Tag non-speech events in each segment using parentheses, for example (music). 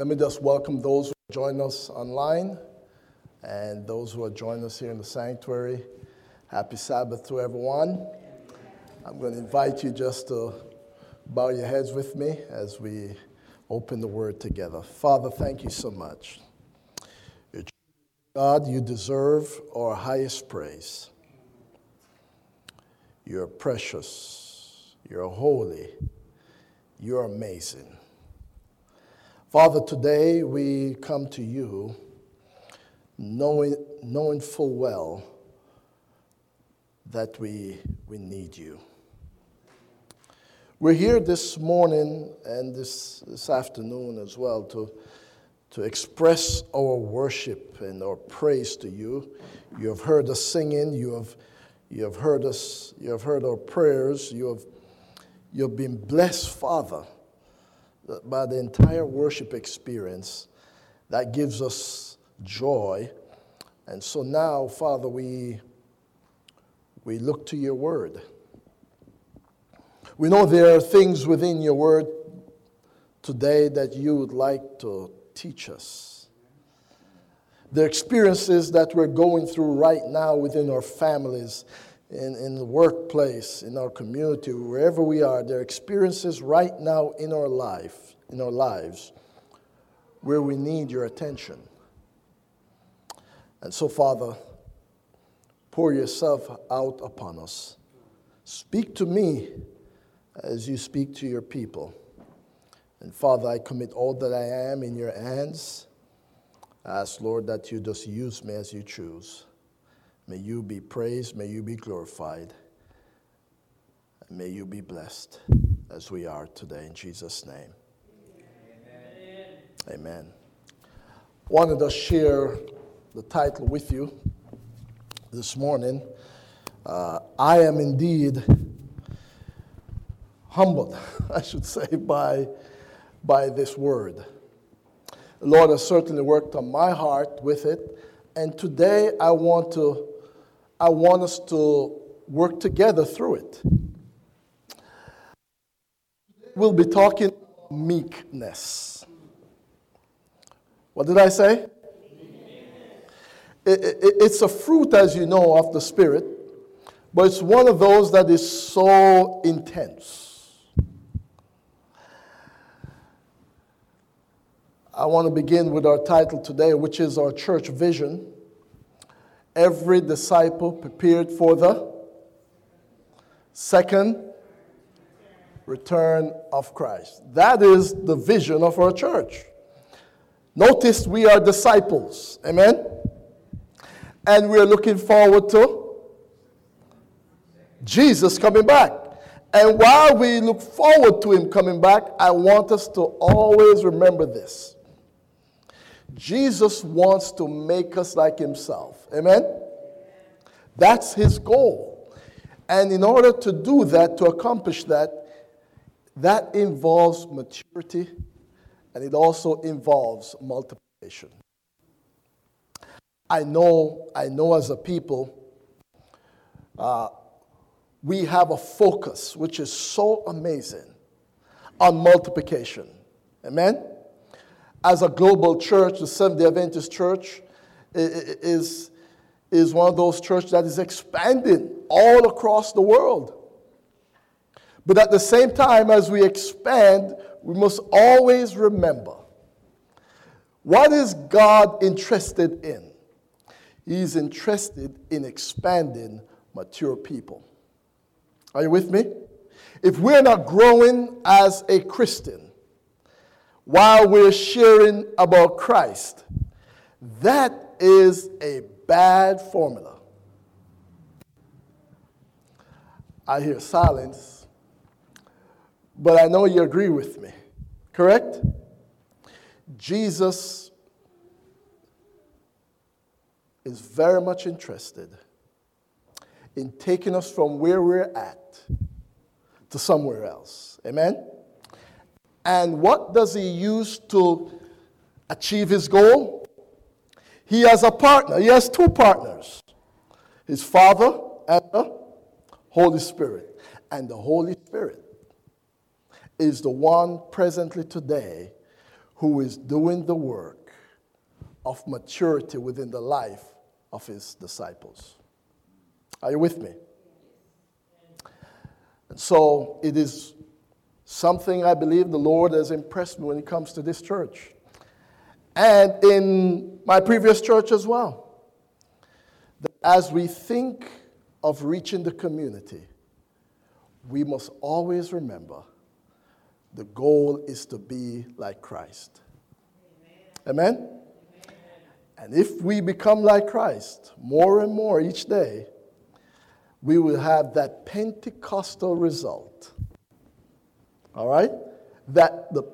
Let me just welcome those who join us online and those who are joining us here in the sanctuary. Happy Sabbath to everyone. I'm going to invite you just to bow your heads with me as we open the word together. Father, thank you so much. God, you deserve our highest praise. You're precious. You're holy. You're amazing. Father, today we come to you knowing, knowing full well that we, we need you. We're here this morning and this, this afternoon as well to, to express our worship and our praise to you. You have heard us singing, you have, you have heard us, you have heard our prayers, you have, you have been blessed, Father by the entire worship experience that gives us joy. And so now, Father, we, we look to your word. We know there are things within your word today that you would like to teach us. The experiences that we're going through right now within our families, in, in the workplace, in our community, wherever we are, there are experiences right now in our life, in our lives, where we need your attention. And so, Father, pour yourself out upon us. Speak to me as you speak to your people. And Father, I commit all that I am in your hands. I ask, Lord, that you just use me as you choose. May you be praised, may you be glorified, and may you be blessed as we are today in Jesus' name. Amen. Amen. Wanted to share the title with you this morning. Uh, I am indeed humbled, (laughs) I should say, by, by this word. The Lord has certainly worked on my heart with it, and today I want to I want us to work together through it. We'll be talking meekness. What did I say? It, it, it's a fruit, as you know, of the Spirit, but it's one of those that is so intense. I want to begin with our title today, which is our church vision every disciple prepared for the second return of Christ. That is the vision of our church. Notice we are disciples. Amen? And we're looking forward to Jesus coming back. And while we look forward to him coming back, I want us to always remember this. Jesus wants to make us like himself. Amen? That's his goal. And in order to do that, to accomplish that, that involves maturity and it also involves multiplication. I know, I know as a people, uh, we have a focus which is so amazing on multiplication. Amen? As a global church, the Seventh day Adventist church is, is one of those churches that is expanding all across the world. But at the same time, as we expand, we must always remember what is God interested in? He's interested in expanding mature people. Are you with me? If we're not growing as a Christian, while we're sharing about Christ. That is a bad formula. I hear silence, but I know you agree with me. Correct? Jesus is very much interested in taking us from where we're at to somewhere else. Amen? And what does he use to achieve his goal? He has a partner. He has two partners his Father and the Holy Spirit. And the Holy Spirit is the one presently today who is doing the work of maturity within the life of his disciples. Are you with me? And so it is something I believe the Lord has impressed me when it comes to this church. And in my previous church as well. That as we think of reaching the community, we must always remember the goal is to be like Christ. Amen? Amen? And if we become like Christ more and more each day, we will have that Pentecostal result. All right? That the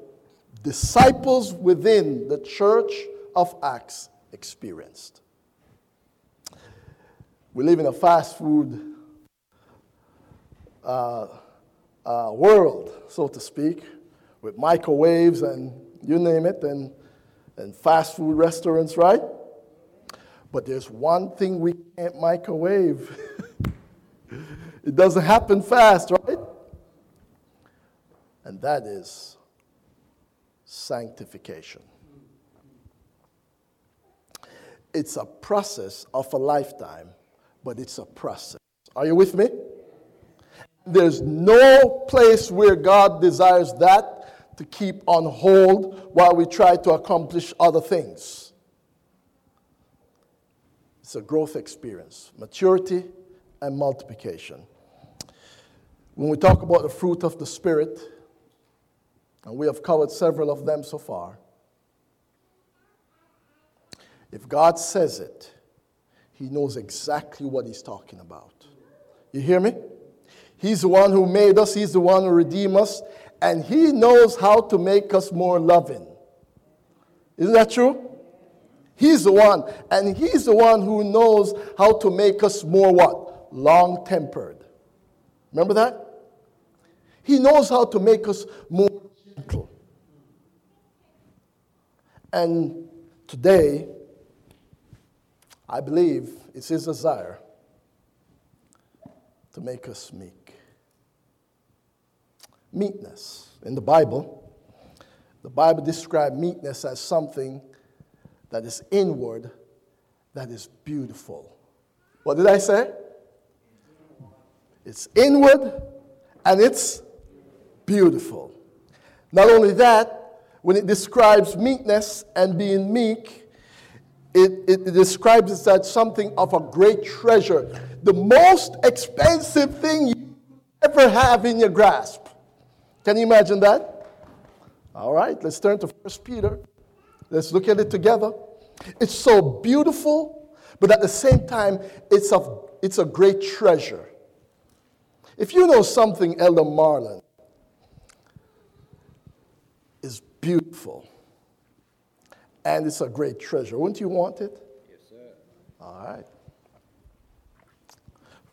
disciples within the church of Acts experienced. We live in a fast food uh, uh, world, so to speak, with microwaves and you name it, and, and fast food restaurants, right? But there's one thing we can't microwave. (laughs) it doesn't happen fast, right? That is sanctification. It's a process of a lifetime, but it's a process. Are you with me? There's no place where God desires that to keep on hold while we try to accomplish other things. It's a growth experience, maturity and multiplication. When we talk about the fruit of the Spirit, and we have covered several of them so far, if God says it, He knows exactly what He's talking about. You hear me? He's the one who made us, He's the one who redeemed us, and He knows how to make us more loving. Isn't that true? He's the one, and He's the one who knows how to make us more what? Long tempered. Remember that? He knows how to make us more gentle. And today, I believe it's His desire to make us meek meekness. In the Bible, the Bible describes meekness as something that is inward, that is beautiful. What did I say? It's inward and it's beautiful. Not only that, when it describes meekness and being meek, it, it, describes it as something of a great treasure. The most expensive thing you ever have in your grasp. Can you imagine that? All right, let's turn to First Peter. Let's look at it together. It's so beautiful, but at the same time, it's a, it's a great treasure. If you know something, Elder Marlin, is beautiful and it's a great treasure, wouldn't you want it? Yes, sir. All right.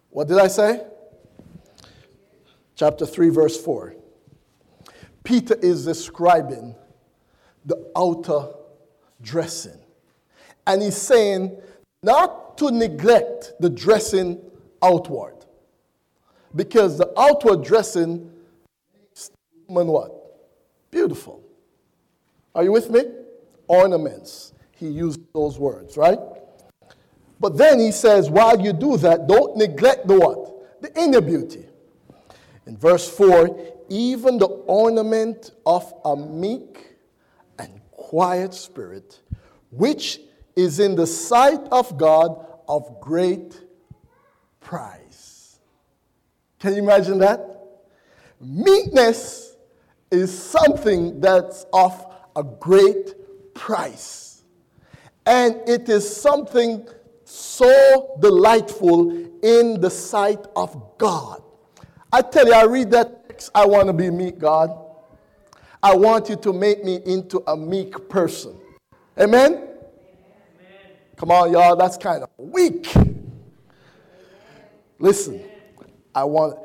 What did I say? Chapter 3, verse 4. Peter is describing the outer dressing. And he's saying not to neglect the dressing outward. Because the outward dressing makes the woman what? Beautiful. Are you with me? Ornaments. He used those words, right? But then he says, while you do that, don't neglect the what? The inner beauty. In verse 4, even the ornament of a meek and quiet spirit, which is in the sight of God of great price. Can you imagine that? Meekness is something that's of a great price. And it is something so delightful in the sight of God. I tell you, I read that text, I want to be meek, God. I want you to make me into a meek person. Amen? Amen. Come on, y'all, that's kind of weak. Listen, I want,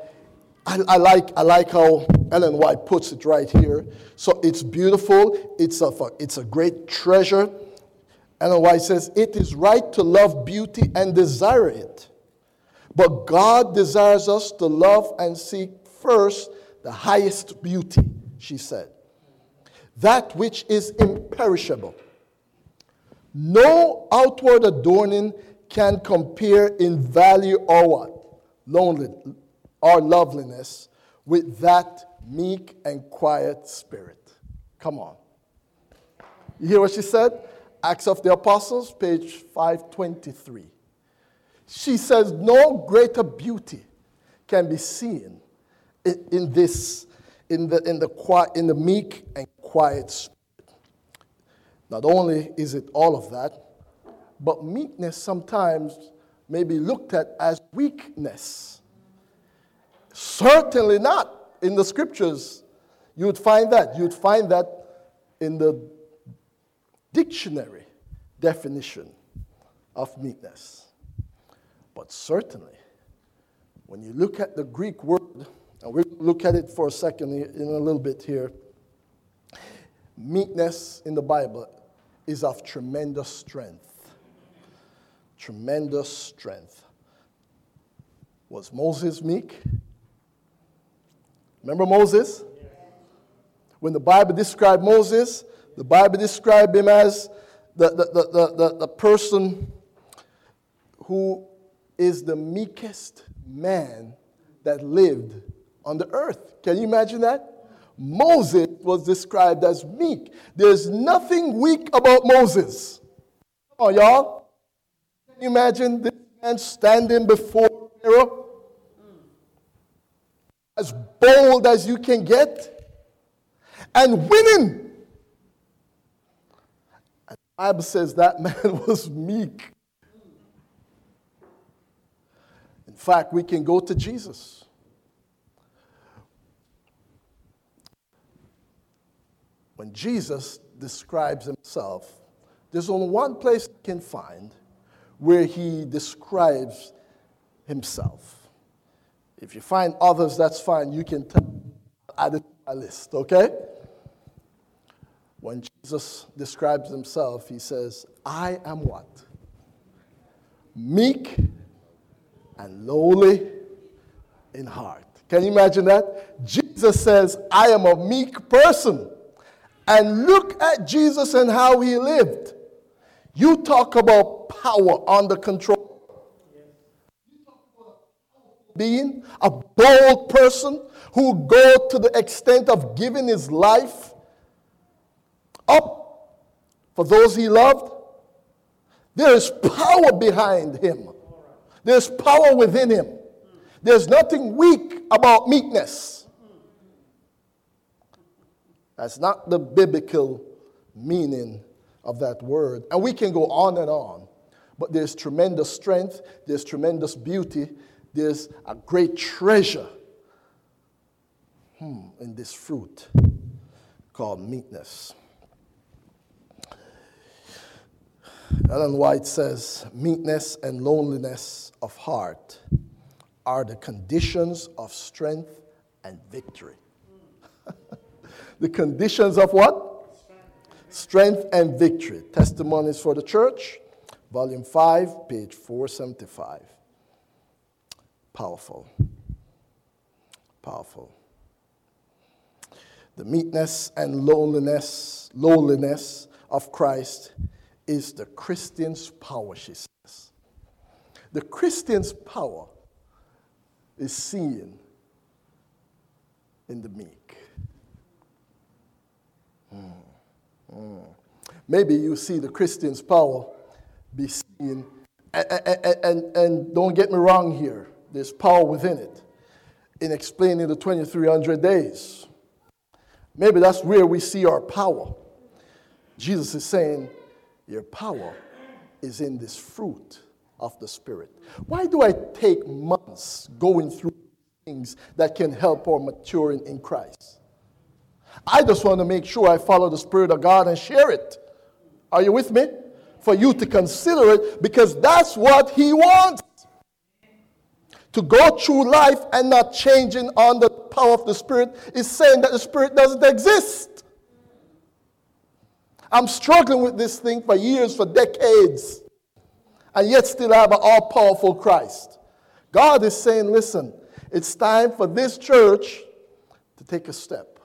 I, I, like, I like how Ellen White puts it right here. So it's beautiful, it's a, it's a great treasure. Ellen White says, It is right to love beauty and desire it. But God desires us to love and seek first the highest beauty, she said. that which is imperishable. No outward adorning can compare in value or what? Lonely or loveliness with that meek and quiet spirit. Come on. You hear what she said? Acts of the Apostles, page 523. She says, No greater beauty can be seen in, in this, in the, in, the quiet, in the meek and quiet spirit. Not only is it all of that, but meekness sometimes may be looked at as weakness. Certainly not in the scriptures. You would find that. You would find that in the dictionary definition of meekness. But certainly, when you look at the Greek word, and we'll look at it for a second in a little bit here, meekness in the Bible is of tremendous strength. Tremendous strength. Was Moses meek? Remember Moses? When the Bible described Moses, the Bible described him as the, the, the, the, the person who is the meekest man that lived on the earth. Can you imagine that? Moses was described as meek. There's nothing weak about Moses. Come on, y'all. Can you imagine this man standing before Pharaoh? As bold as you can get and winning. And the Bible says that (laughs) man was meek. In fact, we can go to Jesus. When Jesus describes himself, there's only one place you can find where he describes himself. If you find others, that's fine. You can add it to my list, okay? When Jesus describes himself, he says, I am what? Meek and lowly in heart. Can you imagine that? Jesus says, I am a meek person. And look at Jesus and how he lived. You talk about power under control. Being a bold person who go to the extent of giving his life up for those he loved. There is power behind him. There's power within him. There's nothing weak about meekness. That's not the biblical meaning of that word. And we can go on and on. But there's tremendous strength, there's tremendous beauty, there's a great treasure hmm, in this fruit called meekness. Ellen White says meekness and loneliness of heart are the conditions of strength and victory. (laughs) the conditions of what? Strength and victory. Testimonies for the Church, volume 5, page 475. Powerful. Powerful. The meekness and loneliness, lowliness of Christ is the Christian's power, she says. The Christian's power is seen in the meek. Mm. Mm. Maybe you see the Christian's power be seen, and, and, and, and don't get me wrong here, there's power within it in explaining the 2300 days. Maybe that's where we see our power. Jesus is saying, your power is in this fruit of the Spirit. Why do I take months going through things that can help our maturing in Christ? I just want to make sure I follow the Spirit of God and share it. Are you with me? For you to consider it because that's what He wants. To go through life and not changing on the power of the Spirit is saying that the Spirit doesn't exist. I'm struggling with this thing for years, for decades, and yet still I have an all powerful Christ. God is saying, listen, it's time for this church to take a step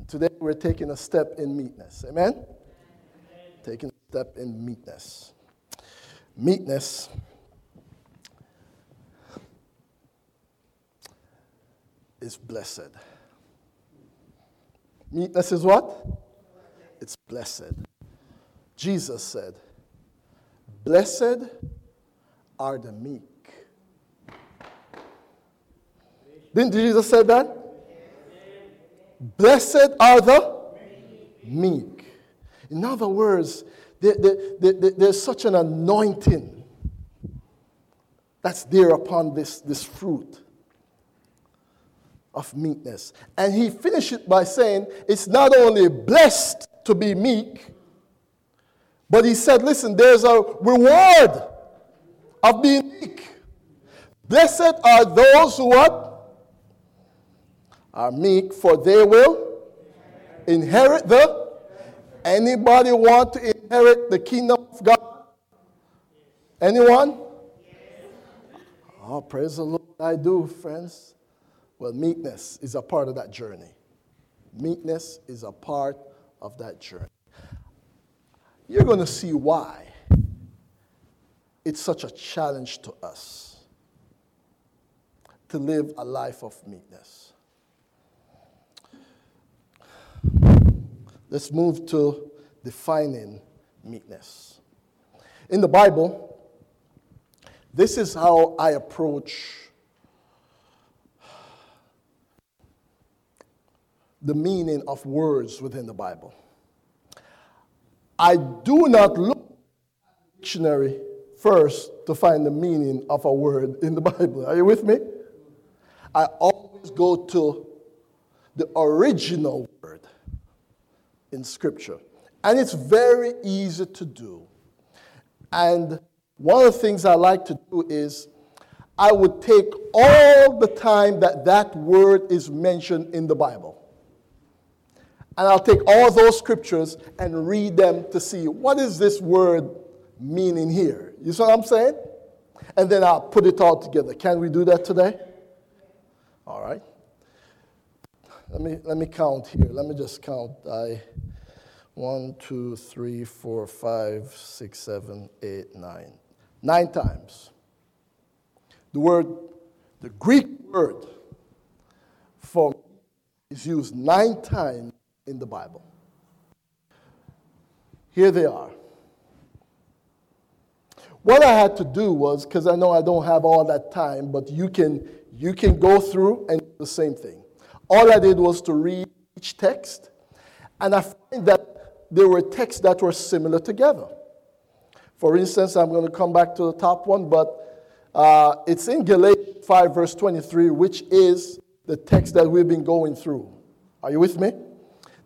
and Today we're taking a step in meekness. Amen? Amen? Taking a step in meekness. Meekness. Is blessed. Meekness is what? It's blessed. Jesus said, Blessed are the meek. Didn't Jesus say that? Blessed are the meek. In other words, there, there, there, there's such an anointing that's there upon this, this fruit of meekness. And he finished it by saying, It's not only blessed to be meek, but he said, Listen, there's a reward of being meek. Blessed are those who what? Are meek, for they will inherit the. Anybody want to inherit the kingdom of God? Anyone? Oh, praise the Lord, I do, friends. Well, meekness is a part of that journey. Meekness is a part of that journey. You're going to see why it's such a challenge to us to live a life of meekness. Let's move to defining meekness. In the Bible, this is how I approach the meaning of words within the Bible. I do not look at the dictionary first to find the meaning of a word in the (laughs) Bible. Are you with me? I always go to the original word in Scripture. And it's very easy to do. And one of the things I like to do is I would take all the time that that word is mentioned in the Bible and I'll take all those scriptures and read them to see what is this word meaning here. You see what I'm saying? And then I'll put it all together. Can we do that today? All right. Let me let me count here. Let me just count. I one, two, three, four, five, six, seven, eight, nine. Nine times. The word, the Greek word for is used nine times in the Bible. Here they are. What I had to do was, because I know I don't have all that time, but you can, you can go through and the same thing. All I did was to read each text, and I find that there were texts that were similar together. For instance, I'm going to come back to the top one, but uh, it's in Galatians 5, verse 23, which is the text that we've been going through. Are you with me?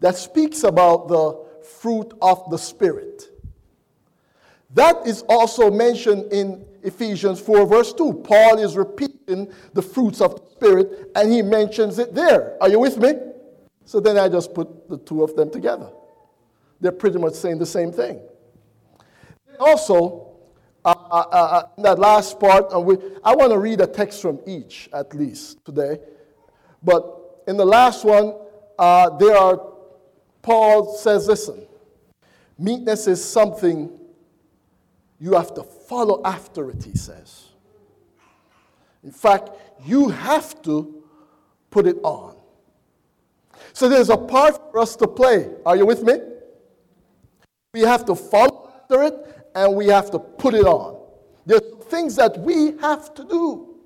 That speaks about the fruit of the Spirit. That is also mentioned in Ephesians 4, verse 2. Paul is repeating the fruits of the Spirit and he mentions it there. Are you with me? So then I just put the two of them together. They're pretty much saying the same thing. Also, uh, uh, uh, uh that last part, uh, we, I want to read a text from each at least today. But in the last one, uh, there are Paul says, listen, meekness is something you have to follow after it, he says. In fact, you have to put it on. So there's a part for us to play. Are you with me? We have to follow after it and we have to put it on. There's things that we have to do.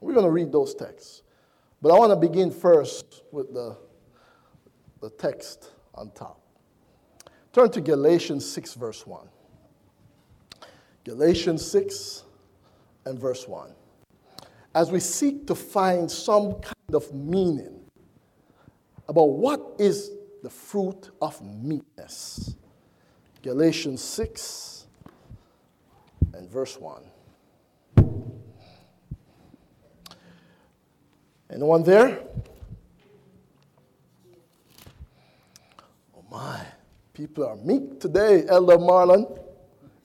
We're going to read those texts. But I want to begin first with the, the text on top. Turn to Galatians 6, verse 1. Galatians 6 and verse 1. As we seek to find some kind of meaning about what is the fruit of meekness. Galatians 6 and verse 1. Anyone there? Oh my, people are meek today, Elder Marlon. (laughs)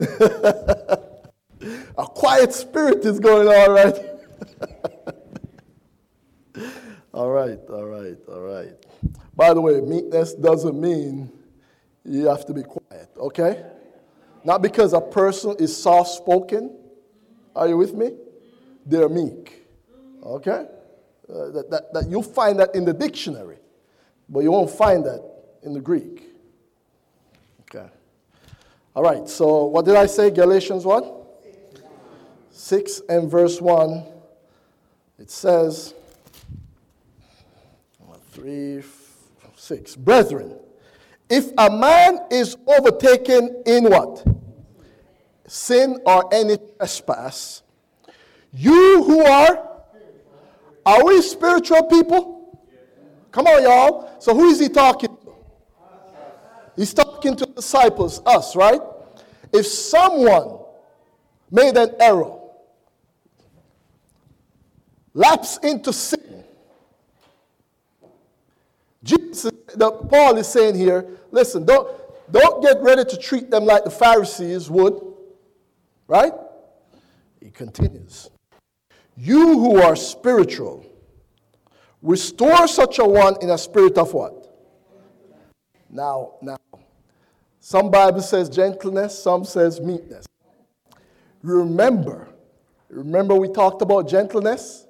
A quiet spirit is going on, right? (laughs) All right. all right, all right. By the way, meekness doesn't mean you have to be quiet, okay? Not because a person is soft spoken. Are you with me? They're meek, okay? Uh, that, that, that you'll find that in the dictionary, but you won't find that in the Greek. Okay. All right, so what did I say? Galatians 1? 6 and verse 1. It says, 3, 6. Brethren, if a man is overtaken in what? Sin or any trespass, you who are, are we spiritual people? Come on, y'all. So who is he talking to? He's talking to disciples, us, right? If someone made an error, lapse into sin, Jesus, the, Paul is saying here, listen, don't, don't get ready to treat them like the Pharisees would, right? He continues. You who are spiritual, restore such a one in a spirit of what? Now, now, some Bible says gentleness, some says meekness. Remember, remember we talked about gentleness?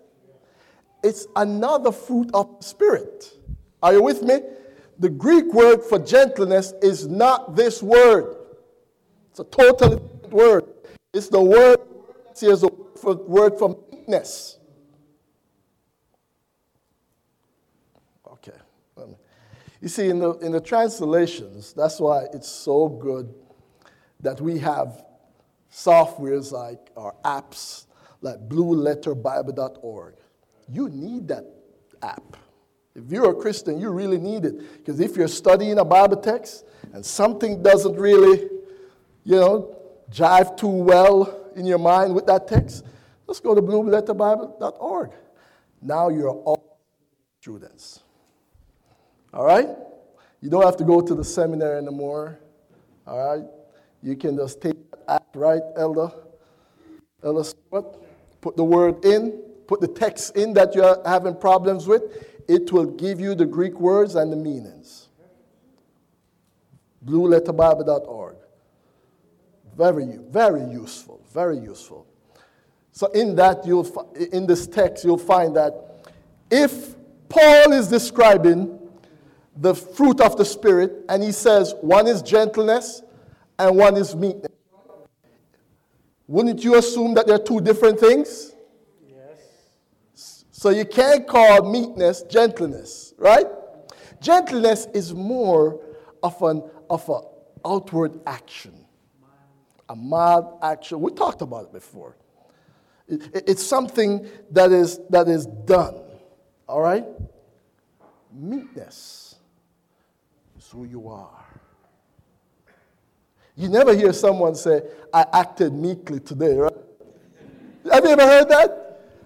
It's another fruit of spirit. Are you with me? The Greek word for gentleness is not this word. It's a totally different word. It's the word here's the word for Okay. You see, in the, in the translations, that's why it's so good that we have softwares like our apps like blueletterbible.org. You need that app. If you're a Christian, you really need it. Because if you're studying a Bible text and something doesn't really, you know, jive too well in your mind with that text, let's go to blueletterbible.org. Now you're all students. All right? You don't have to go to the seminary anymore. All right? You can just take that right, Elder? Elder what? Put the word in, put the text in that you're having problems with it will give you the Greek words and the meanings. BlueLetterBible.org. Very, very useful, very useful. So in that, you'll in this text, you'll find that if Paul is describing the fruit of the Spirit, and he says one is gentleness and one is meekness, wouldn't you assume that they're two different things? Yes. So you can't call meekness gentleness, right? Gentleness is more of an of an outward action, a mild action. We talked about it before. It, it, it's something that is that is done. All right. Meekness is who you are. You never hear someone say, "I acted meekly today," right? Have you ever heard that?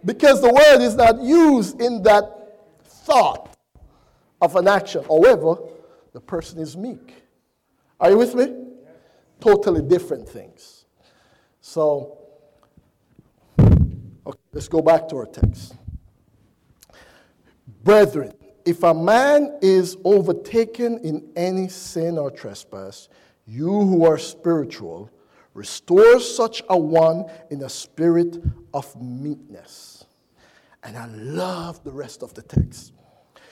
because the word is not used in that thought of an action. However, the person is meek. Are you with me? Totally different things. So, okay, let's go back to our text. Brethren, if a man is overtaken in any sin or trespass, you who are spiritual, restore such a one in a spirit of meekness and I love the rest of the text.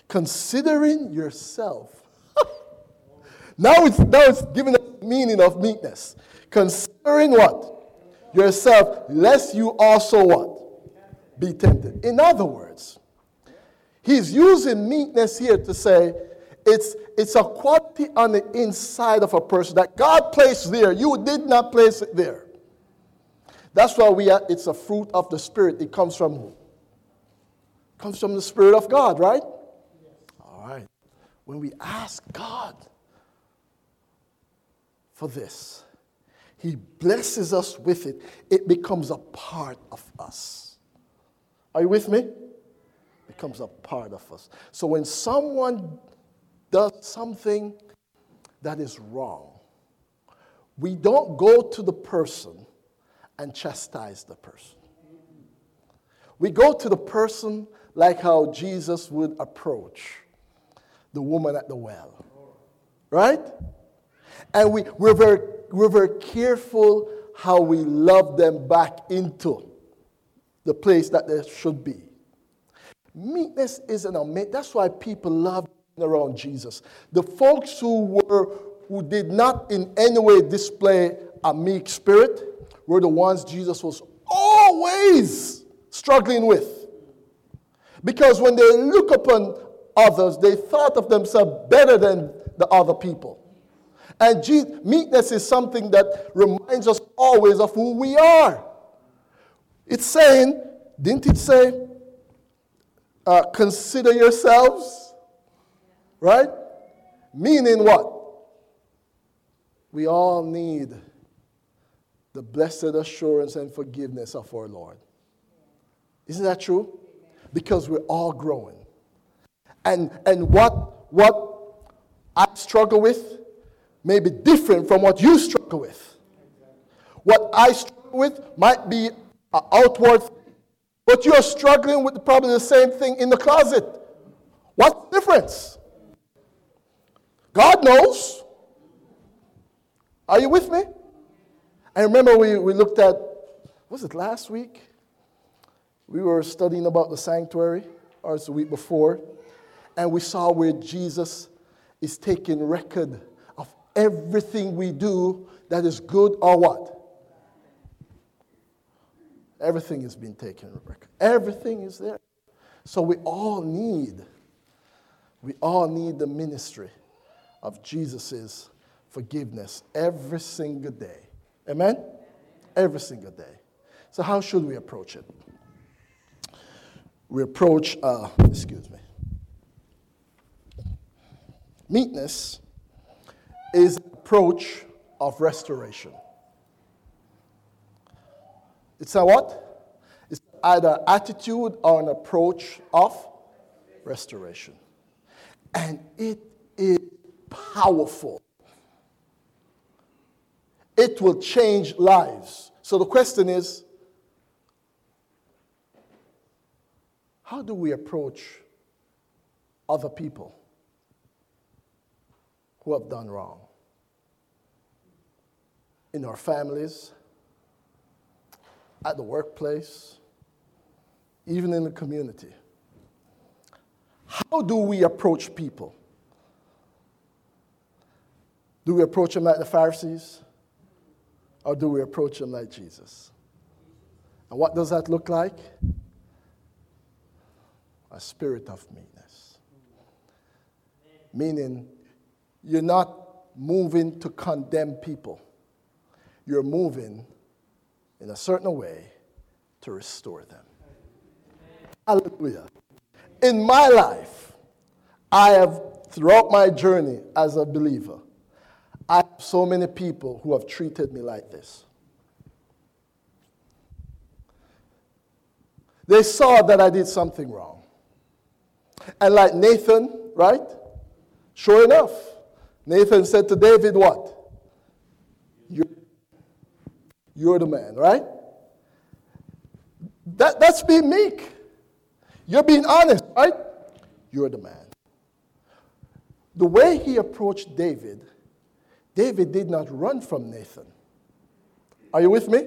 Considering yourself. (laughs) now, it's, now it's giving a meaning of meekness. Considering what? Yourself, lest you also what? Be tempted. In other words, he's using meekness here to say it's, it's a quality on the inside of a person that God placed there. You did not place it there. That's why we are, it's a fruit of the Spirit. It comes from who? comes from the Spirit of God, right? All right. When we ask God for this, He blesses us with it, it becomes a part of us. Are you with me? Becomes a part of us. So when someone does something that is wrong, we don't go to the person and chastise the person. We go to the person like how Jesus would approach the woman at the well. Right? And we, we're, very, we're very careful how we love them back into the place that they should be. Meekness is an amazing, that's why people love around Jesus. The folks who were who did not in any way display a meek spirit were the ones Jesus was always struggling with. Because when they look upon others, they thought of themselves better than the other people. And meekness is something that reminds us always of who we are. It's saying, didn't it say, uh, consider yourselves? Right? Meaning what? We all need the blessed assurance and forgiveness of our Lord. Isn't that true? Because we're all growing. And, and what, what I struggle with may be different from what you struggle with. What I struggle with might be an outward but you're struggling with probably the same thing in the closet. What's the difference? God knows. Are you with me? I remember we, we looked at, was it last week? We were studying about the sanctuary, or it's the week before, and we saw where Jesus is taking record of everything we do that is good or what? Everything has been taken record. Everything is there. So we all need, we all need the ministry of Jesus' forgiveness every single day. Amen? Every single day. So how should we approach it? We approach, uh, excuse me. Meekness is approach of restoration. It's a what? It's either attitude or an approach of restoration. And it is powerful. It will change lives. So the question is how do we approach other people who have done wrong? In our families, at the workplace, even in the community. How do we approach people? Do we approach them like the Pharisees? Or do we approach them like Jesus? And what does that look like? A spirit of meanness. Meaning, you're not moving to condemn people, you're moving in a certain way to restore them. Hallelujah. In my life, I have, throughout my journey as a believer, I have so many people who have treated me like this. They saw that I did something wrong. And like Nathan, right? Sure enough, Nathan said to David, What? You're the man, right? That, that's being meek. You're being honest, right? You're the man. The way he approached David, David did not run from Nathan. Are you with me?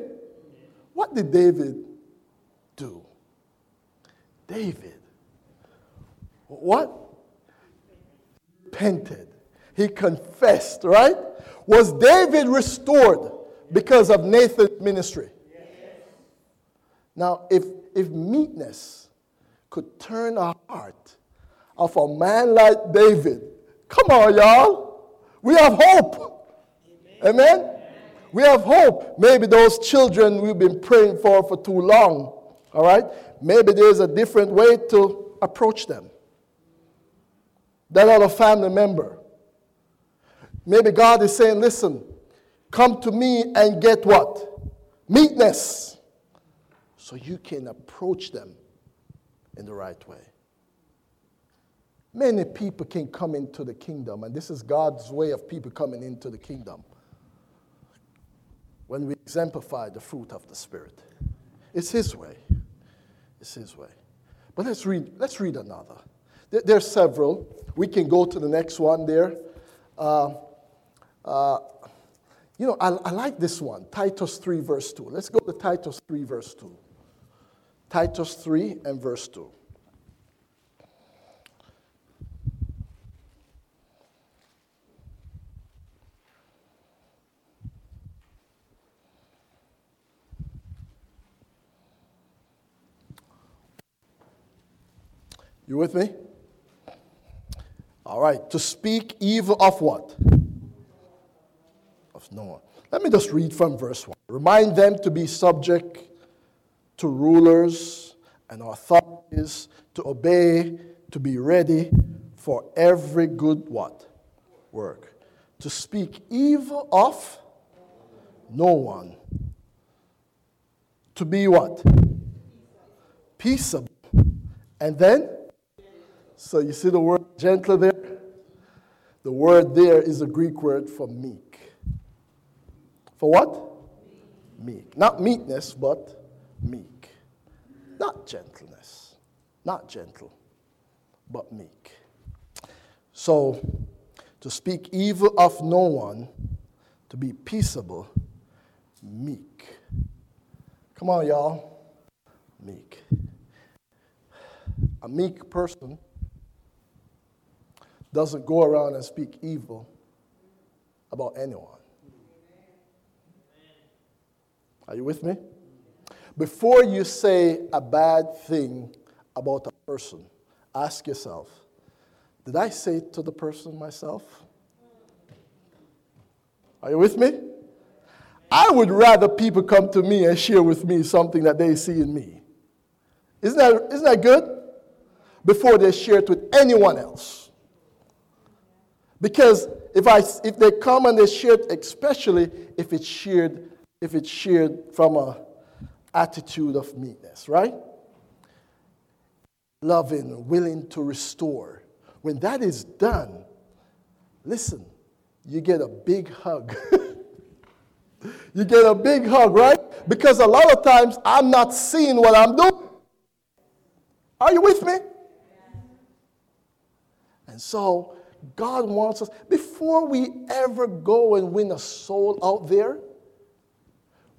What did David do? David, what? Repented. He confessed, right? Was David restored? Because of Nathan's ministry. Now, if, if meekness could turn a heart of a man like David, come on, y'all. We have hope. Amen? Amen? We have hope. Maybe those children we've been praying for for too long, all right? Maybe there's a different way to approach them. That other family member. Maybe God is saying, listen, Come to me and get what? Meekness. So you can approach them in the right way. Many people can come into the kingdom, and this is God's way of people coming into the kingdom when we exemplify the fruit of the Spirit. It's His way. It's His way. But let's read, let's read another. There, there are several. We can go to the next one there. Uh, uh, you know, I, I like this one, Titus 3, verse 2. Let's go to Titus 3, verse 2. Titus 3 and verse 2. You with me? All right. To speak evil of what? Of no one. Let me just read from verse 1. Remind them to be subject to rulers and authorities, to obey, to be ready for every good what? Work. To speak evil of no one. To be what? Peaceable. And then so you see the word gentle there? The word there is a Greek word for meek. For what? Meek. Not meekness, but meek. Not gentleness. Not gentle, but meek. So, to speak evil of no one, to be peaceable, meek. Come on, y'all. Meek. A meek person doesn't go around and speak evil about anyone. Are you with me? Before you say a bad thing about a person, ask yourself Did I say it to the person myself? Are you with me? I would rather people come to me and share with me something that they see in me. Isn't that, isn't that good? Before they share it with anyone else. Because if, I, if they come and they share, especially if it's shared, if it's shared from a attitude of meekness, right? Loving, willing to restore. When that is done, listen, you get a big hug. (laughs) you get a big hug, right? Because a lot of times I'm not seeing what I'm doing. Are you with me? And so God wants us, before we ever go and win a soul out there,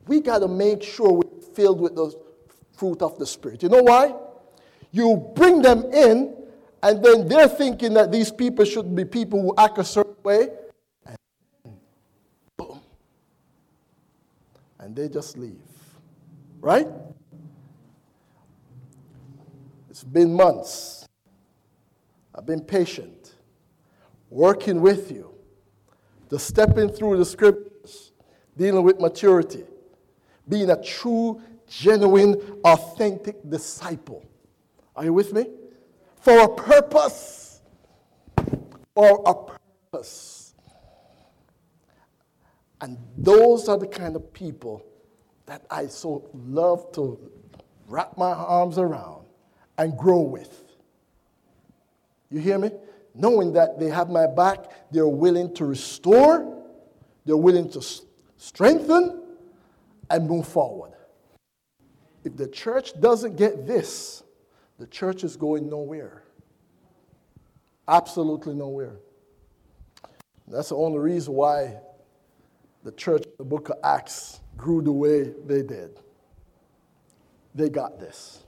we got to make sure we're filled with the fruit of the Spirit. You know why? You bring them in, and then they're thinking that these people should be people who act a certain way, and boom. And they just leave. Right? It's been months. I've been patient working with you, to stepping through the scriptures, dealing with maturity, being a true, genuine, authentic disciple. Are you with me? For a purpose. For a purpose. And those are the kind of people that I so love to wrap my arms around and grow with. You hear me? knowing that they have my back, they're willing to restore, they're willing to strengthen, and move forward. If the church doesn't get this, the church is going nowhere. Absolutely nowhere. That's the only reason why the church, the book of Acts, grew the way they did. They got this.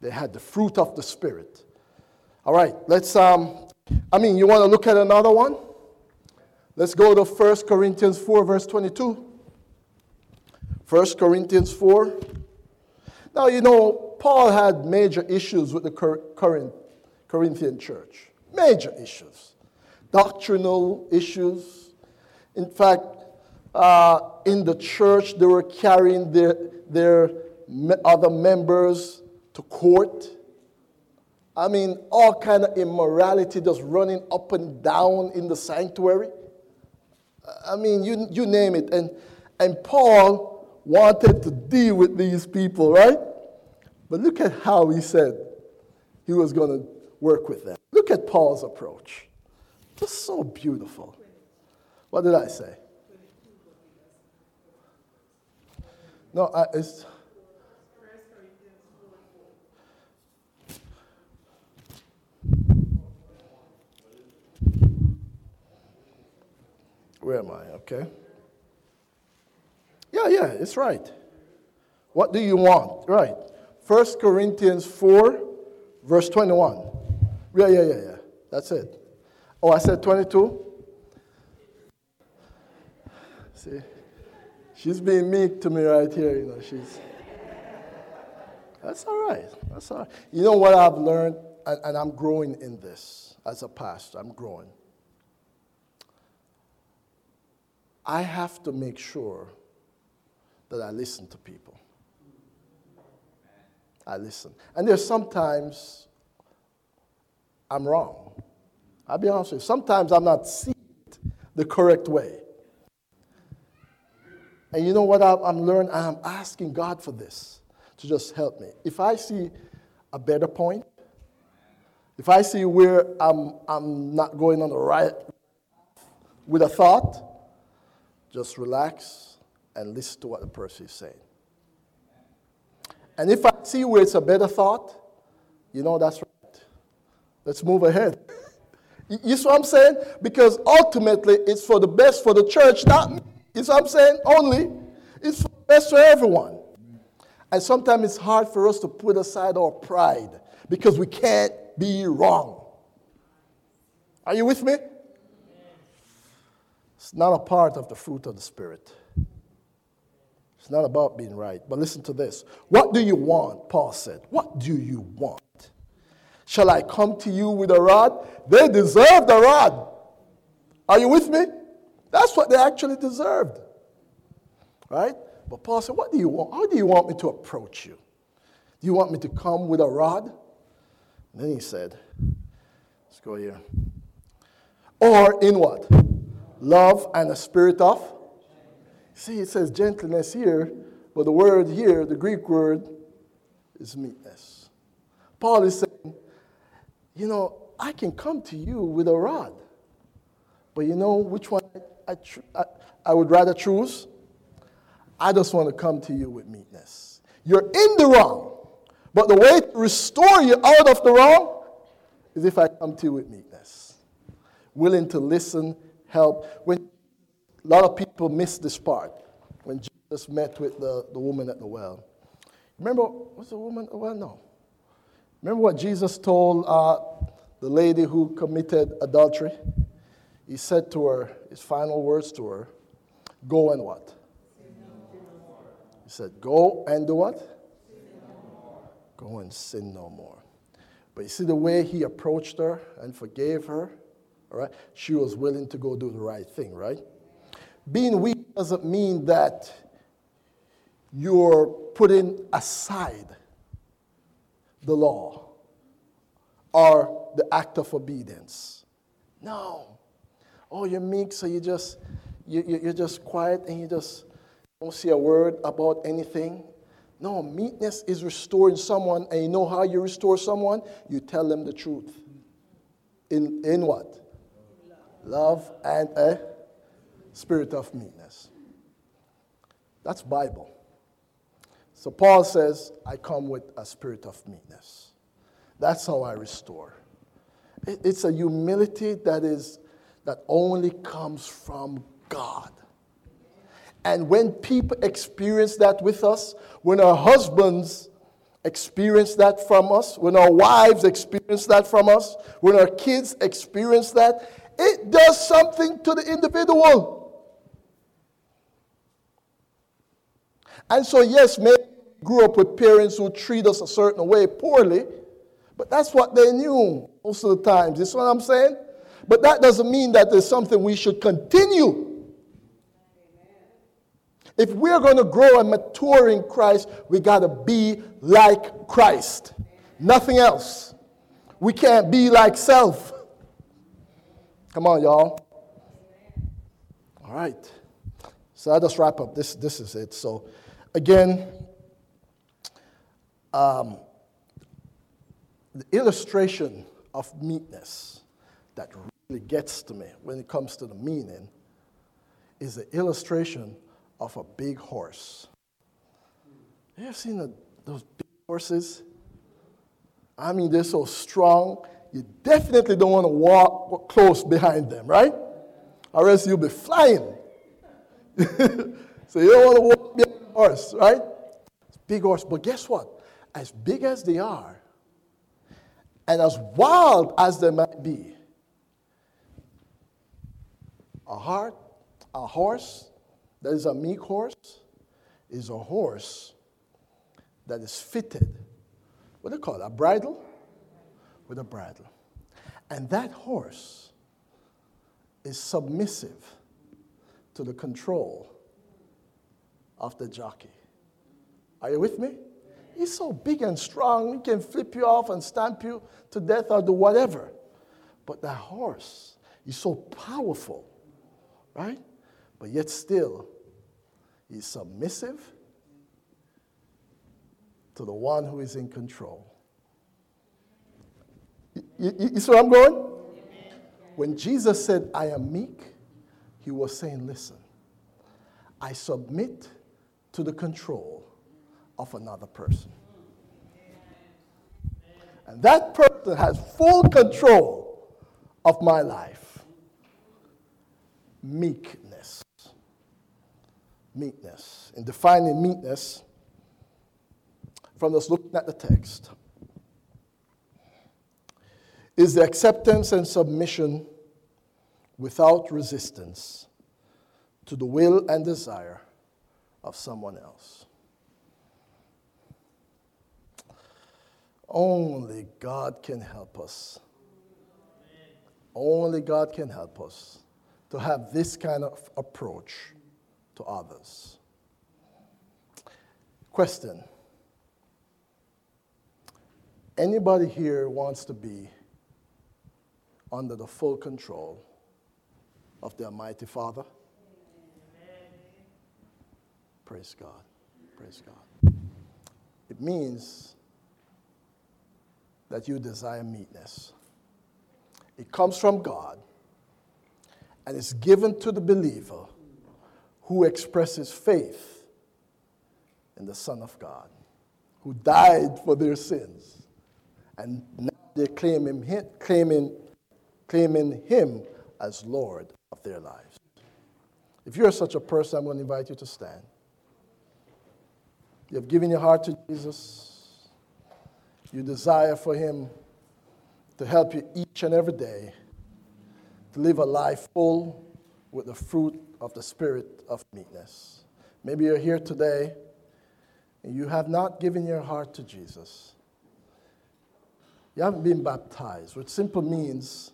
They had the fruit of the Spirit. All right, let's um, I mean, you want to look at another one? Let's go to 1 Corinthians 4, verse 22. 1 Corinthians 4. Now, you know, Paul had major issues with the current Corinthian church. Major issues. Doctrinal issues. In fact, uh, in the church, they were carrying their, their other members to court I mean, all kind of immorality just running up and down in the sanctuary. I mean, you, you name it. And, and Paul wanted to deal with these people, right? But look at how he said he was going to work with them. Look at Paul's approach. Just so beautiful. What did I say? No, I, it's. Where am I? Okay. Yeah, yeah, it's right. What do you want? Right. 1 Corinthians 4, verse 21. Yeah, yeah, yeah, yeah. That's it. Oh, I said 22? See, she's being meek to me right here, you know. She's. That's all right. That's all right. You know what I've learned, and, and I'm growing in this as a pastor, I'm growing. I have to make sure that I listen to people. I listen. And there's sometimes I'm wrong. I'll be honest with you. Sometimes I'm not seeing it the correct way. And you know what I'm learning? I'm asking God for this to just help me. If I see a better point, if I see where I'm, I'm not going on the right with a thought, just relax and listen to what the person is saying. And if I see where it's a better thought, you know that's right. Let's move ahead. you see what I'm saying? Because ultimately it's for the best for the church, not me. You see what I'm saying? Only. It's for the best for everyone. And sometimes it's hard for us to put aside our pride because we can't be wrong. Are you with me? It's not a part of the fruit of the Spirit. It's not about being right. But listen to this. What do you want? Paul said. What do you want? Shall I come to you with a rod? They deserve the rod. Are you with me? That's what they actually deserved. Right? But Paul said, What do you want? How do you want me to approach you? Do you want me to come with a rod? And then he said, Let's go here. Or in what? love, and a spirit of. See, it says gentleness here, but the word here, the Greek word, is meekness. Paul is saying, you know, I can come to you with a rod, but you know which one I, I, I would rather choose? I just want to come to you with meekness. You're in the wrong, but the way to restore you out of the wrong is if I come to you with meekness, willing to listen help. When a lot of people miss this part when Jesus met with the, the woman at the well. Remember, was the woman at the well? No. Remember what Jesus told uh, the lady who committed adultery? He said to her, his final words to her, go and what? He said, go and do what? Go and sin no more. But you see the way he approached her and forgave her? All right? She was willing to go do the right thing, right? Being weak doesn't mean that you're putting aside the law or the act of obedience. No. Oh, you're meek, so you just you, you're just quiet and you just don't say a word about anything. No, meekness is restoring someone, and you know how you restore someone? You tell them the truth. In, in what? love, and a spirit of meekness. That's Bible. So Paul says, I come with a spirit of meekness. That's how I restore. It's a humility that is that only comes from God. And when people experience that with us, when our husbands experience that from us, when our wives experience that from us, when our kids experience that, it does something to the individual. And so, yes, maybe we grew up with parents who treat us a certain way poorly, but that's what they knew most of the times. You see what I'm saying? But that doesn't mean that there's something we should continue. If we're going to grow and mature in Christ, we got to be like Christ. Nothing else. We can't be like self. Come on, y'all. All right. So I'll just wrap up. This, this is it. So, again, um, the illustration of meekness that really gets to me when it comes to the meaning is the illustration of a big horse. You ever seen the, those big horses? I mean, they're so strong you definitely don't want to walk close behind them, right? or else you'll be flying. (laughs) so you don't want to walk horse, right? Big horse. But guess what? As big as they are, and as wild as they might be, a heart, a horse that is a meek horse is a horse that is fitted. What do they call it? A bridle? With a bridle. And that horse is submissive to the control of the jockey. Are you with me? He's so big and strong, he can flip you off and stamp you to death or do whatever. But that horse is so powerful, right? But yet still, he's submissive to the one who is in control. You, you, you see where I'm going? When Jesus said, I am meek, he was saying, Listen, I submit to the control of another person. And that person has full control of my life. Meekness. Meekness. In defining meekness, from us looking at the text, is the acceptance and submission without resistance to the will and desire of someone else. Only God can help us. Only God can help us to have this kind of approach to others. Question Anybody here wants to be under the full control of the Almighty Father? Praise God. Praise God. It means that you desire meekness. It comes from God and is given to the believer who expresses faith in the Son of God, who died for their sins. And now they're claiming, claiming claiming Him as Lord of their lives. If you're such a person, I'm going to invite you to stand. You have given your heart to Jesus. You desire for Him to help you each and every day to live a life full with the fruit of the Spirit of meekness. Maybe you're here today and you have not given your heart to Jesus. You haven't been baptized, which simply means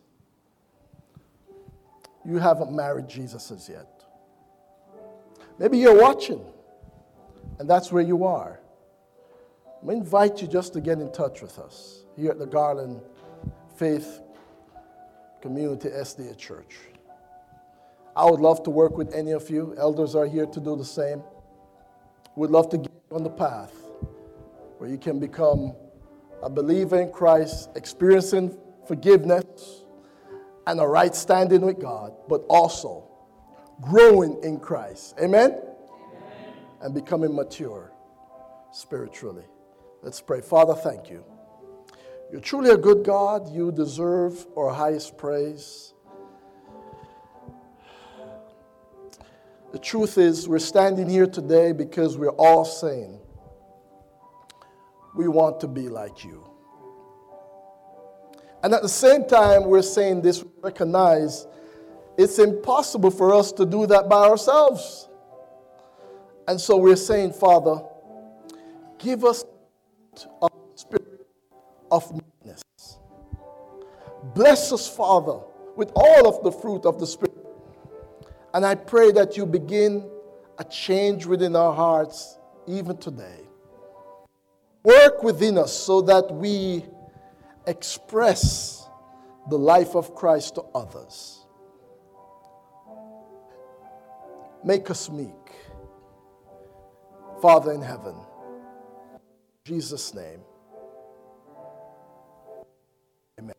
you haven't married Jesus as yet. Maybe you're watching, and that's where you are. I invite you just to get in touch with us here at the Garland Faith Community SDA Church. I would love to work with any of you. Elders are here to do the same. We'd love to get you on the path where you can become a believer in Christ, experiencing forgiveness and a right standing with God, but also growing in Christ. Amen? And becoming mature spiritually. Let's pray. Father, thank you. You're truly a good God. You deserve our highest praise. The truth is, we're standing here today because we're all saying we want to be like you. And at the same time, we're saying this, we recognize it's impossible for us to do that by ourselves. And so we're saying, Father, give us a spirit of meekness. Bless us, Father, with all of the fruit of the Spirit. And I pray that you begin a change within our hearts even today. Work within us so that we express the life of Christ to others. Make us meek. Father in heaven. In Jesus' name. Amen.